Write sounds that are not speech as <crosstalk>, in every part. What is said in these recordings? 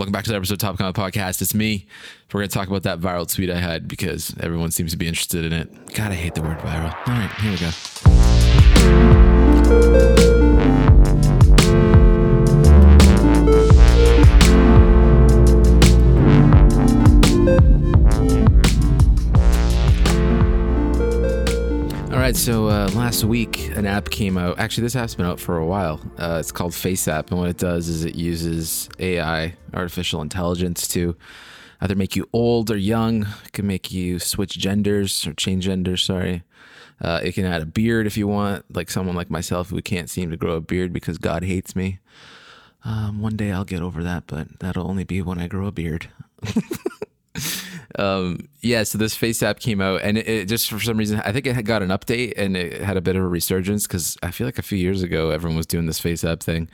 Welcome back to the episode of Top Comment Podcast. It's me. We're going to talk about that viral tweet I had because everyone seems to be interested in it. God, I hate the word viral. All right, here we go. Right, so uh, last week an app came out. Actually, this app's been out for a while. Uh, it's called FaceApp, and what it does is it uses AI, artificial intelligence, to either make you old or young. It can make you switch genders or change genders. Sorry. Uh, it can add a beard if you want, like someone like myself who can't seem to grow a beard because God hates me. Um, one day I'll get over that, but that'll only be when I grow a beard. <laughs> um yeah so this face app came out and it, it, just for some reason i think it got an update and it had a bit of a resurgence because i feel like a few years ago everyone was doing this face app thing.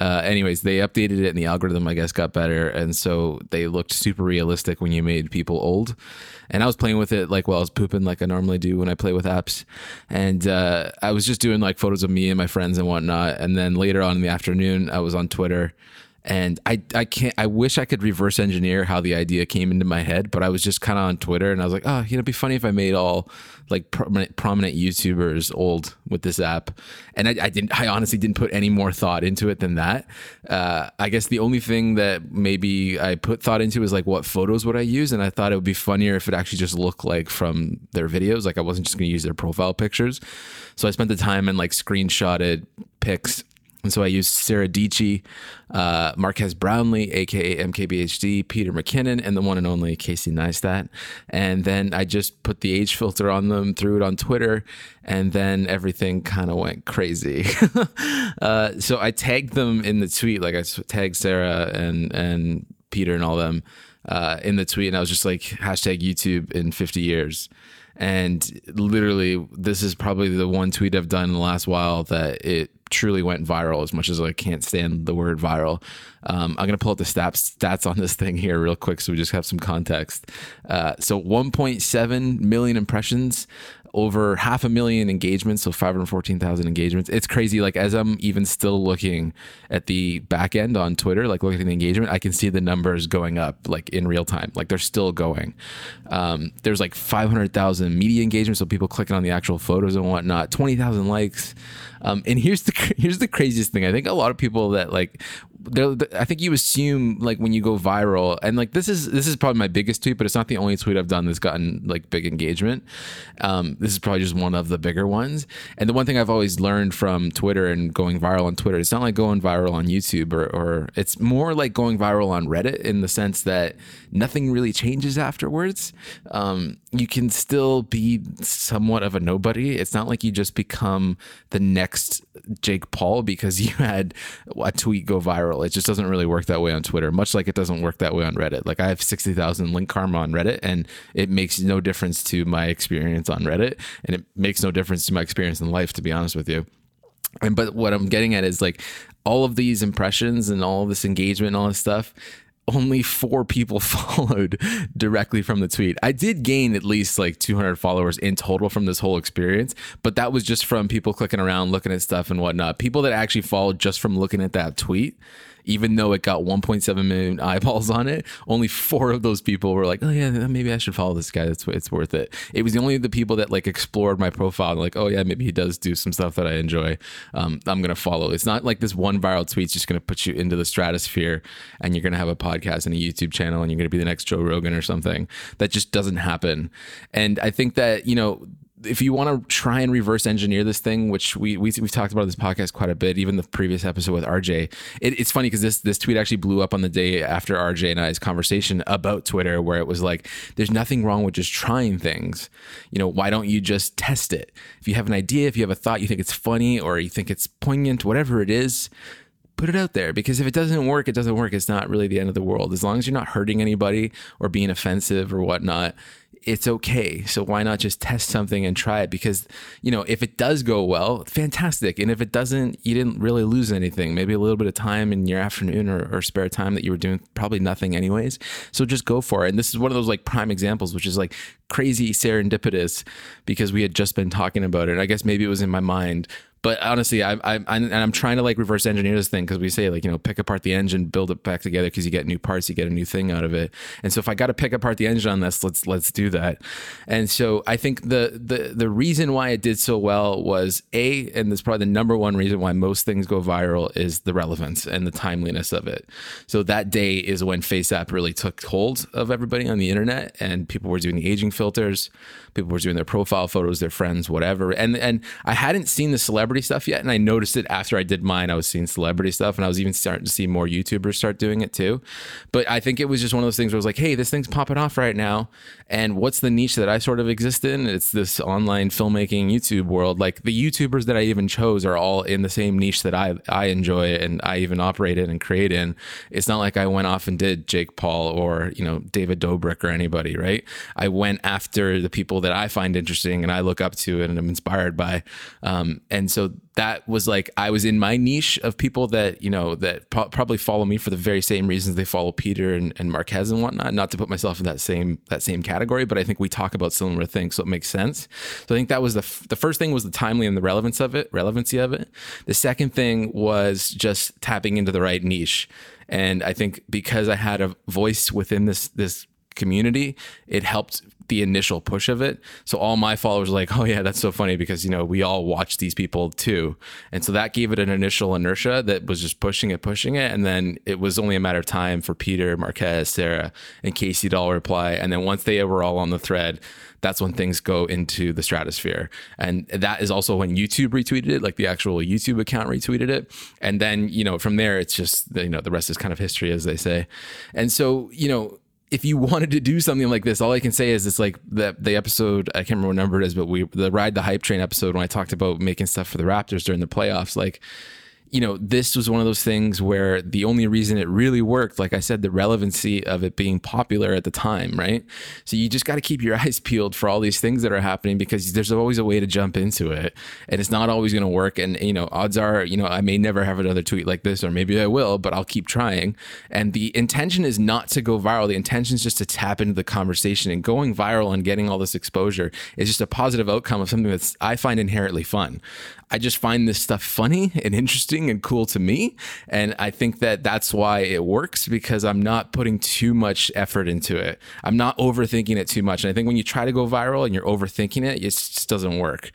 Uh anyways they updated it and the algorithm i guess got better and so they looked super realistic when you made people old. And i was playing with it like while i was pooping like i normally do when i play with apps. And uh i was just doing like photos of me and my friends and whatnot. And then later on in the afternoon i was on twitter and I I can't I wish I could reverse engineer how the idea came into my head, but I was just kind of on Twitter and I was like, oh, you know, it'd be funny if I made all like prominent, prominent YouTubers old with this app, and I, I, didn't I honestly didn't put any more thought into it than that. Uh, I guess the only thing that maybe I put thought into was like what photos would I use, and I thought it would be funnier if it actually just looked like from their videos, like I wasn't just going to use their profile pictures. So I spent the time and like screenshotted pics and so I used Sarah Dietschy, uh, Marques Brownlee, aka MKBHD, Peter McKinnon, and the one and only Casey Neistat. And then I just put the age filter on them, threw it on Twitter, and then everything kind of went crazy. <laughs> uh, so I tagged them in the tweet, like I tagged Sarah and and Peter and all them uh, in the tweet, and I was just like hashtag YouTube in 50 years. And literally, this is probably the one tweet I've done in the last while that it truly went viral as much as I can't stand the word viral. Um, I'm going to pull up the stats, stats on this thing here real quick so we just have some context. Uh, so 1.7 million impressions, over half a million engagements, so 514,000 engagements. It's crazy. Like, as I'm even still looking at the back end on Twitter, like looking at the engagement, I can see the numbers going up like in real time. Like, they're still going. Um, there's like 500,000 media engagements, so people clicking on the actual photos and whatnot, 20,000 likes. Um, and here's the <laughs> here's the craziest thing. I think a lot of people that like I think you assume like when you go viral, and like this is this is probably my biggest tweet, but it's not the only tweet I've done that's gotten like big engagement. Um, this is probably just one of the bigger ones. And the one thing I've always learned from Twitter and going viral on Twitter, it's not like going viral on YouTube or, or it's more like going viral on Reddit in the sense that nothing really changes afterwards. Um, you can still be somewhat of a nobody. It's not like you just become the next Jake Paul because <laughs> you had a tweet go viral. It just doesn't really work that way on Twitter, much like it doesn't work that way on Reddit. Like I have 60,000 link karma on Reddit and it makes no difference to my experience on Reddit and it makes no difference to my experience in life, to be honest with you. And but what I'm getting at is like all of these impressions and all this engagement and all this stuff only four people <laughs> followed directly from the tweet. I did gain at least like 200 followers in total from this whole experience, but that was just from people clicking around, looking at stuff and whatnot. People that actually followed just from looking at that tweet even though it got 1.7 million <laughs> eyeballs on it, only four of those people were like, "Oh yeah, maybe I should follow this guy. It's it's worth it." It was the only the people that like explored my profile and like, "Oh yeah, maybe he does do some stuff that I enjoy. Um, I'm gonna follow." It's not like this one viral tweet's just gonna put you into the stratosphere and you're gonna have a podcast and a YouTube channel and you're gonna be the next Joe Rogan or something. That just doesn't happen. And I think that you know if you want to try and reverse engineer this thing, which we, we have talked about this podcast quite a bit, even the previous episode with RJ, it, it's funny because this this tweet actually blew up on the day after RJ and I's conversation about Twitter, where it was like, "There's nothing wrong with just trying things. You know, why don't you just test it? If you have an idea, if you have a thought, you think it's funny or you think it's poignant, whatever it is." Put it out there because if it doesn't work, it doesn't work. It's not really the end of the world. As long as you're not hurting anybody or being offensive or whatnot, it's okay. So why not just test something and try it? Because, you know, if it does go well, fantastic. And if it doesn't, you didn't really lose anything. Maybe a little bit of time in your afternoon or, or, spare time that you were doing probably nothing anyways. So just go for it. And this is one of those like prime examples, which is like crazy serendipitous because we had just been talking about it. And I guess maybe it was in my mind But honestly, I, I, I and I'm trying to like reverse engineer this thing because we say like you know pick apart the engine, build it back together because you get new parts, you get a new thing out of it. And so if I got to pick apart the engine on this, let's let's do that. And so I think the the the reason why it did so well was a, and this probably the number one reason why most things go viral is the relevance and the timeliness of it. So that day is when Face App really took hold of everybody on the internet, and people were doing the aging filters, people were doing their profile photos, their friends, whatever. And and I hadn't seen the celebrity celebrity stuff yet. And I noticed it after I did mine. I was seeing celebrity stuff and I was even starting to see more YouTubers start doing it too. But I think it was just one of those things where I was like, hey, this thing's popping off right now. And what's the niche that I sort of exist in? It's this online filmmaking YouTube world. Like the YouTubers that I even chose are all in the same niche that I, I enjoy and I even operate in and create in. It's not like I went off and did Jake Paul or, you know, David Dobrik or anybody, right? I went after the people that I find interesting and I look up to and I'm inspired by. Um, and so that was like I was in my niche of people that you know that pro- probably follow me for the very same reasons they follow Peter and, and Marques and whatnot. Not to put myself in that same that same category, but I think we talk about similar things, so it makes sense. So I think that was the f- the first thing was the timely and the relevance of it, relevancy of it. The second thing was just tapping into the right niche, and I think because I had a voice within this this community, it helped the initial push of it. So all my followers were like, oh yeah, that's so funny because you know we all watch these people too, and so that gave it an initial inertia that was just pushing it, pushing it, and then it was only a matter of time for Peter, Marques, Sarah, and Casey to all reply, and then once they were all on the thread. That's when things go into the stratosphere. And that is also when YouTube retweeted it, like the actual YouTube account retweeted it. And then, you know, from there, it's just, you know, the rest is kind of history, as they say. And so, you know, if you <laughs> wanted to do something like this, all I can say is it's like the the episode I can't remember what number it is, but we the ride the hype train episode when I talked about making stuff for the Raptors during the playoffs, like you know, this was one of those things where the only reason it really worked, like I said, the relevancy of it being popular at the time, right? So you just got to keep your <laughs> eyes peeled for all these things that are happening because there's always a way to jump into it and it's not always going to work. And, you know, odds are, you know, I may never have another tweet like this or maybe I will, but I'll keep trying. And the intention is not to go viral. The intention is just to tap into the conversation and going viral and getting all this exposure is just a positive outcome of something that's I find inherently fun. I just find this stuff funny and interesting and cool to me. And I think that that's why it works because I'm not putting too much effort into it. I'm not overthinking it too much. And I think when you try to go viral and you're overthinking it, it just doesn't work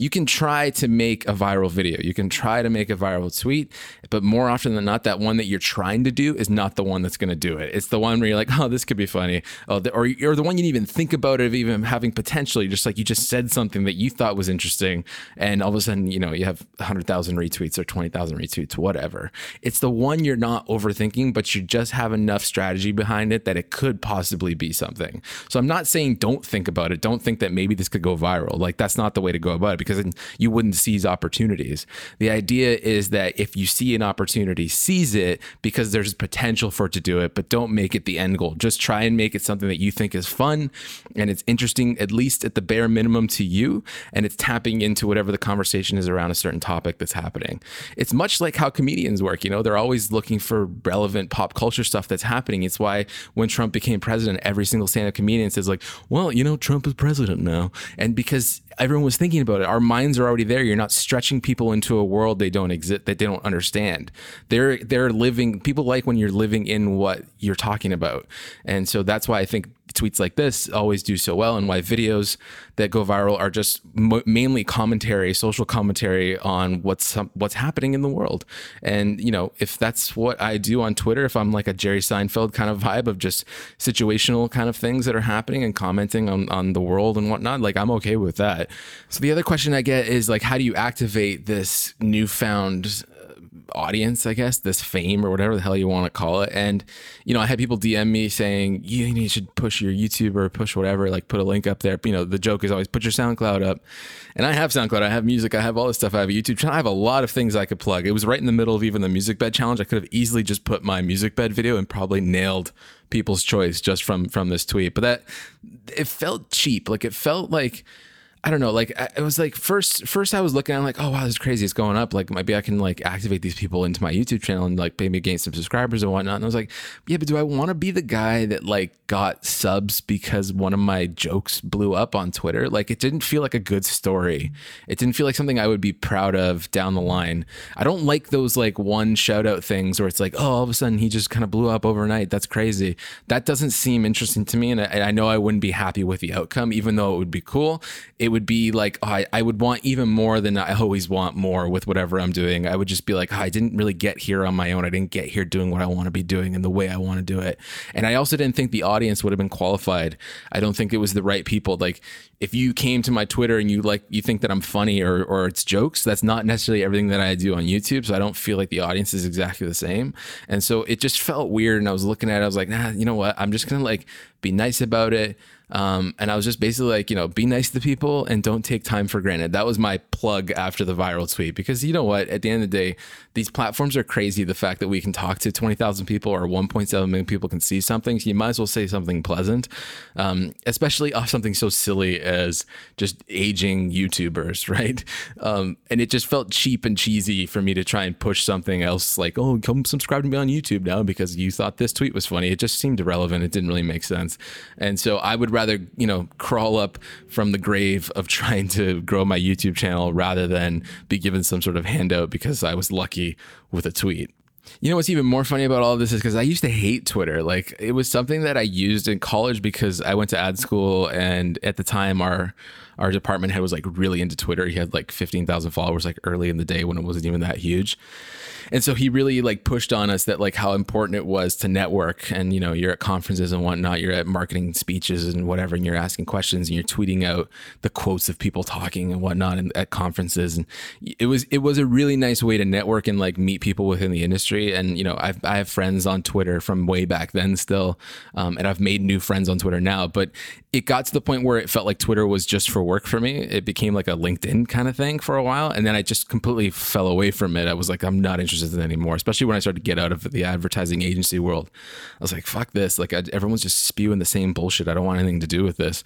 you can try to make a viral video. You can try to make a viral tweet, but more often than not, that one that you're trying to do is not the one that's going to do it. It's the one where you're like, oh, this could be funny. Oh, the, or, or the one you didn't even think about it of even having potentially, just like you just said something that you thought was interesting. And all of a sudden, you know, you have 100,000 retweets or 20,000 retweets, whatever. It's the one you're not overthinking, but you just have enough strategy behind it that it could possibly be something. So I'm not saying don't think about it. Don't think that maybe this could go viral. Like that's not the way to go about it because you wouldn't seize opportunities. The idea is that if you see an opportunity, seize it because there's potential for it to do it, but don't make it the end goal. Just try and make it something that you think is fun and it's interesting, at least at the bare minimum to you, and it's tapping into whatever the conversation is around a certain topic that's happening. It's much like how comedians work. You know, they're always looking for relevant pop culture stuff that's happening. It's why when Trump became president, every single stand up comedian says, like, well, you know, Trump is president now. And because everyone was thinking about it. Our minds are already there. You're not stretching people into a world they don't exist that they don't understand. They're they're living. People like when you're living in what you're talking about, and so that's why I think tweets like this always do so well and why videos that go viral are just mainly commentary social commentary on what's what's happening in the world. And you know if that's what I do on Twitter if I'm like a Jerry Seinfeld kind of vibe of just situational kind of things that are happening and commenting on on the world and whatnot like I'm okay with that. So the other question I get is like how do you activate this newfound audience, I guess, this fame or whatever the hell you want to call it. And, you know, I had people DM me saying, you, you should push your YouTube or push whatever, like put a link up there. You know, the joke is always put your SoundCloud up. And I have SoundCloud, I have music, I have all this stuff. I have a YouTube channel. I have a lot of things I could plug. It was right in the middle of even the music bed challenge. I could have easily just put my music bed video and probably nailed people's choice just from from this tweet. But that it felt cheap. Like it felt like I don't know. Like it was like first, first I was looking at like, oh wow, this is crazy. It's going up. Like maybe I can like activate these people into my YouTube channel and like maybe gain some subscribers and whatnot. And I was like, yeah, but do I want to be the guy that like got subs because one of my jokes blew up on Twitter? Like it didn't feel like a good story. It didn't feel like something I would be proud of down the line. I don't like those like one shout out things where it's like, oh, all of a sudden he just kind of blew up overnight. That's crazy. That doesn't seem interesting to me, and I, I know I wouldn't be happy with the outcome, even though it would be cool. It would be like oh, I, I would want even more than I always want more with whatever I'm doing. I would just be like, oh, I didn't really get here on my own. I didn't get here doing what I want to be doing and the way I want to do it. And I also didn't think the audience would have been qualified. I don't think it was the right people. Like if you came to my Twitter and you like you think that I'm funny or or it's jokes, that's not necessarily everything that I do on YouTube. So I don't feel like the audience is exactly the same. And so it just felt weird. And I was looking at it, I was like, nah, you know what? I'm just gonna like be nice about it. Um, and I was just basically like, you know, be nice to people and don't take time for granted. That was my plug after the viral tweet because you know what? At the end of the day, these platforms are crazy. The fact that we can talk to 20,000 people or 1.7 million people can see something, so you might as well say something pleasant, um, especially off something so silly as just aging YouTubers, <laughs> right? Um, and it just felt cheap and cheesy for me to try and push something else like, oh, come subscribe to me on YouTube now because you thought this tweet was funny. It just seemed irrelevant. It didn't really make sense. And so I would rather, you know, crawl up from the grave of <laughs> trying to grow my YouTube channel rather than be given some sort of handout because I was lucky with a tweet. You know what's even more funny about all this is because I used to hate Twitter. Like it was something that I used in college because I went to ad school, and at the time our our department head was like really into Twitter. He had like fifteen thousand followers like early in the day when it wasn't even that huge. And so he really like pushed on us that like how important it was to network. And you know you're at conferences and whatnot you're at marketing speeches and whatever and you're asking questions and you're tweeting out the quotes of people talking and whatnot and at conferences. And it was it was a really nice way to network and like meet people within the industry. And you know I've, I have friends on Twitter from way back then still um, and I've made new friends on Twitter now. But it got to the point where it felt like Twitter was just for work for me it became like a LinkedIn kind of thing for a while and then I just completely fell away from it I was like I'm not interested in anymore, especially when I started to get out of the advertising agency world. I was like, fuck this. Like, I, everyone's just spewing the same bullshit. I don't want anything to do with this.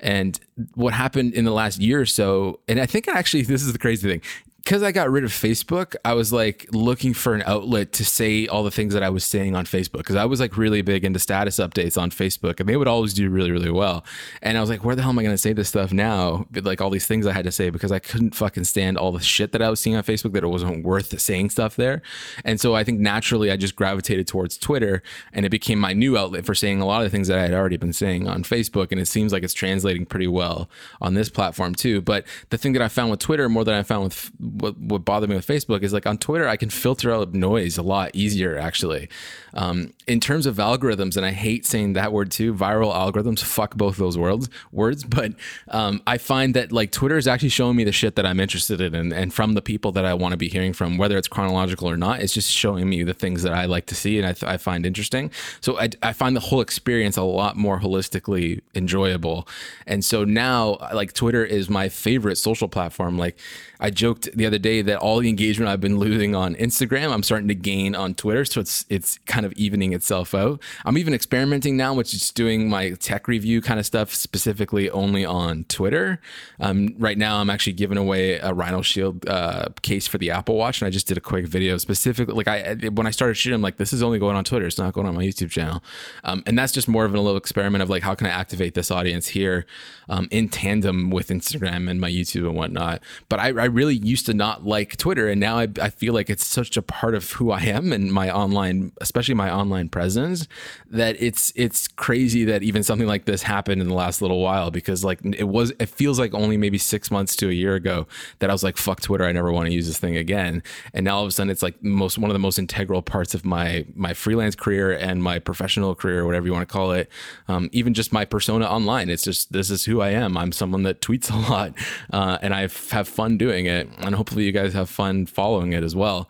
And what happened in the last year or so, and I think actually this is the crazy thing because I got rid of Facebook, I was like looking for an outlet to say all the things that I was saying on Facebook because I was like really big into status updates on Facebook and they would always do really, really well. And I was like, where the hell am I going to say this stuff now? Like all these things I had to say because I couldn't fucking stand all the shit that I was seeing on Facebook that it wasn't worth saying stuff there. And so I think naturally I just gravitated towards Twitter and it became my new outlet for saying a lot of the things that I had already been saying on Facebook. And it seems like it's translating pretty well on this platform too. But the thing that I found with Twitter more than I found with what what bothered me with Facebook is like on Twitter I can filter out noise a lot easier actually. Um, in terms of algorithms, and I hate saying that word too, viral algorithms. Fuck both those words words, but um, I find that like Twitter is actually showing me the shit that I'm interested in, and, and from the people that I want to be hearing from, whether it's chronological or not. It's just showing me the things that I like to see and I, th- I find interesting. So I, I find the whole experience a lot more holistically enjoyable. And so now, like Twitter is my favorite social platform. Like I joked the other day that all the engagement I've been losing on Instagram, I'm starting to gain on Twitter. So it's it's kind of evening itself out. I'm even experimenting now, which is doing my tech review kind of stuff specifically only on Twitter. Um, right now, I'm actually giving away a Rhino Shield uh, case for the Apple Watch, and I just did a quick video specifically. Like I when I started shooting, I'm like, this is only going on Twitter. It's not going on my YouTube channel, um, and that's just more of a little experiment of like how can I activate this audience here um, in tandem with Instagram and my YouTube and whatnot. But I, I really used to not like Twitter, and now I, I feel like it's such a part of who I am and my online, especially my online presence, that it's it's crazy that even something like this happened in the last little while because like it was it feels like only maybe six months to a year ago that I was like fuck Twitter, I never want to use this thing again, and now all of a sudden it's like most one of the most integral parts of my my freelance career and my professional career, whatever you want to call it, um, even just my persona online. It's just this is who I am. I'm someone that tweets a lot, uh, and I have fun doing it, and hopefully you guys have fun following it as well.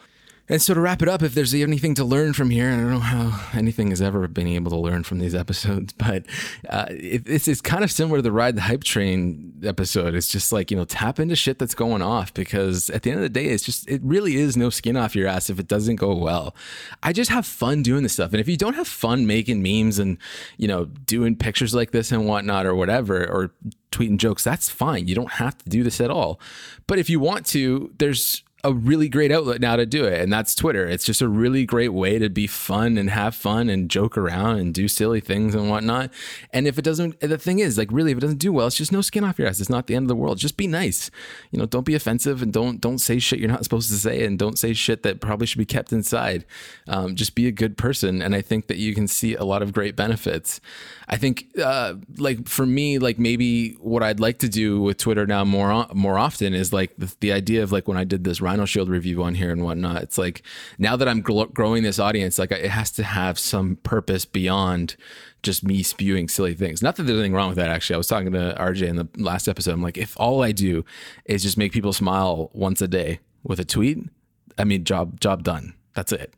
And so to wrap it up, if there's anything to learn from here, I don't know how anything has ever been able to learn from these episodes, <laughs> but uh, it, it's, it's kind of similar to the Ride the Hype Train episode. It's just like, you know, tap into shit that's going off because at the end of the day, it's just, it really is no skin off your ass if it doesn't go well. I just have fun doing this stuff. And if you don't have fun making memes and, you know, doing pictures like this and whatnot or whatever, or tweeting jokes, that's fine. You don't have to do this at all. But if you want to, there's a really great outlet now to do it and that's twitter. It's just a really great way to be fun and have fun and joke around and do silly things and whatnot. And if it doesn't the thing is like really if it doesn't do well it's just no skin off your ass. It's not the end of the world. Just be nice. You know don't be offensive and don't don't say shit you're not <laughs> supposed to say and don't say shit that probably should be kept inside. Um, just be a good person and i think that you can see a lot of great benefits. I think uh, like for me like maybe what i'd like to do with twitter now more more often is like the, the idea of like when i did this Rhino Shield review on here and whatnot. It's like now that I'm gl- growing this audience, like it has to have some purpose beyond just me spewing silly things. Not that there's anything wrong with that. Actually, I was talking to RJ in the last episode. I'm like, if all I do is just make people smile once a day with a tweet, I mean, job job done. That's it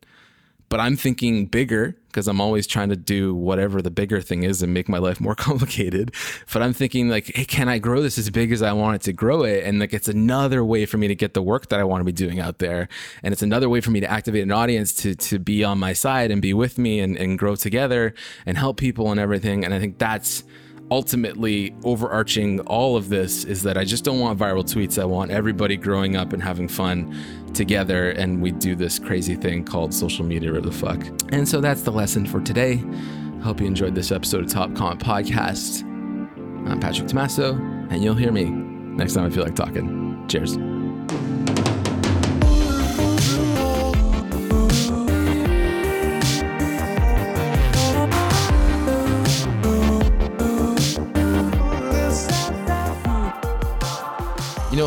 but I'm thinking bigger because I'm always trying to do whatever the bigger thing is and make my life more <laughs> complicated. But I'm thinking like, hey, can I grow this as big as I want it to grow it? And like, it's another way for me to get the work that I want to be doing out there. And it's another way for me to activate an audience to, to be on my side and be with me and, and grow together and help people and everything. And I think that's, ultimately overarching all of this is that I just don't want viral tweets. I want everybody growing up and having fun together, and we do this crazy thing called social media or the fuck. And so that's the lesson for today. I hope you enjoyed this episode of Top Comment Podcast. I'm Patrick Tomasso, and you'll hear me next time I feel like talking. Cheers.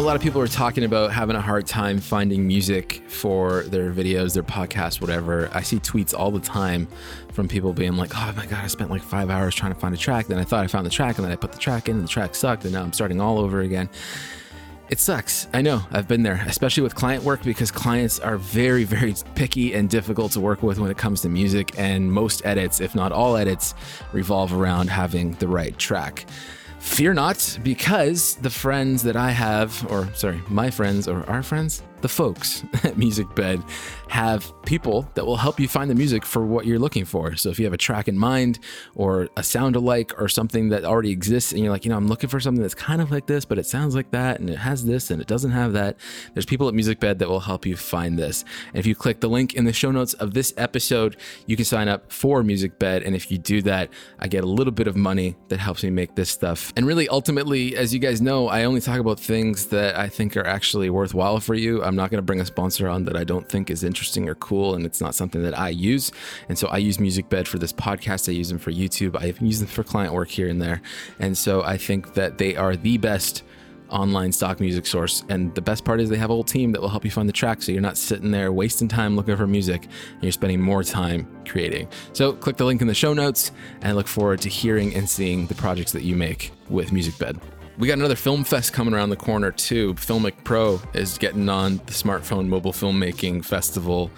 Lot of people are talking about having a hard time finding music for their videos, their podcasts, whatever. I see tweets all the time from people being like, oh my God, I spent like five hours trying to find a track. Then I thought I found the track and then I put the track in and the track sucked. And now I'm starting all over again. It sucks. I know. I've been there, especially with client work because clients are very, very picky and difficult to work with when it comes to music. And most edits, if not all edits, revolve around having the right track. Fear not, because the friends that I have, or sorry, my friends or our friends, the folks <laughs> at Music Bed have people that will help you find the music for what you're looking for. So if you have a track in mind or a sound alike or something that already exists and you're like, you know, I'm looking for something that's kind of like this, but it sounds like that and it has this and it doesn't have that, there's people at MusicBed that will help you find this. And if you click the link in the show notes of this episode, you can sign up for MusicBed. And if you do that, I get a little bit of money that helps me make this stuff. And really, ultimately, as you guys know, I only talk about things that I think are actually worthwhile for you. I'm not going to bring a sponsor on that I don't think is interesting or cool, and it's not something that I use. And so I use MusicBed for this podcast. I use them for YouTube. I use them for client work here and there. And so I think that they are the best online stock music source. And the best part is they have a whole team that will help you find the track so you're not sitting there wasting time looking for music and you're spending more time creating. So click the link in the show notes and I look forward to hearing and seeing the projects that you make with MusicBed. We got another film fest coming around the corner too. Filmic Pro is getting on the smartphone mobile filmmaking festival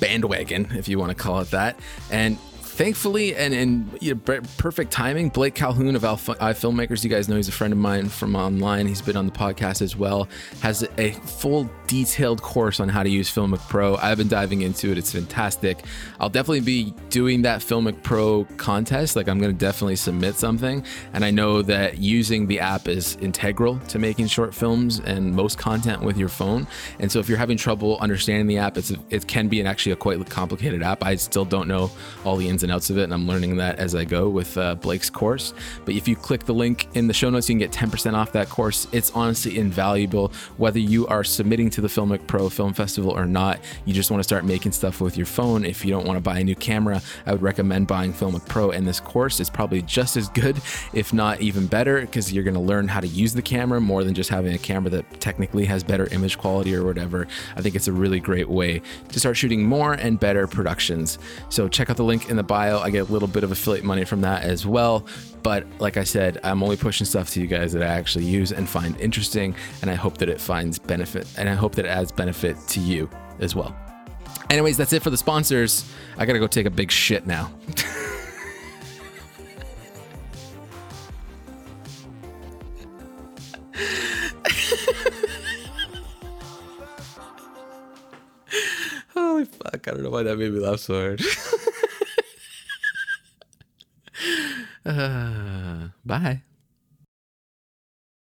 bandwagon, if you want to call it that. And thankfully and in you know, perfect timing, Blake Calhoun of filmmakers you guys know he's a friend of mine from online. He's been on the podcast as well. Has a full detailed course on how to use Filmic Pro. I've been diving into it. It's fantastic. I'll definitely be doing that Filmic Pro contest. Like I'm going to definitely submit something, and I know that using the app is integral to making short films and most content with your phone. And so if you're having trouble understanding the app, it's it can be an actually a quite complicated app. I still don't know all the ins and outs of it, and I'm learning that as I go with uh, Blake's course. But if you click the link in the show notes, you can get 10% off that course. It's honestly invaluable, whether you are submitting to the Filmic Pro Film Festival or not. You just want to start making stuff with your phone. If you don't want to buy a new camera, I would recommend buying Filmic Pro. And this course is probably just as good, if not even better, because you're going to learn how to use the camera more than just having a camera that technically has better image quality or whatever. I think it's a really great way to start shooting more and better productions. So check out the link in the bio I get a little bit of affiliate money from that as well. But like I said, I'm only pushing stuff to you guys that I actually use and find interesting. And I hope that it finds benefit and I hope that it adds benefit to you as well. Anyways, that's it for the sponsors. I got to go take a big shit now. <laughs> Holy fuck, I don't know why that made me laugh so hard. <laughs> Uh, bye.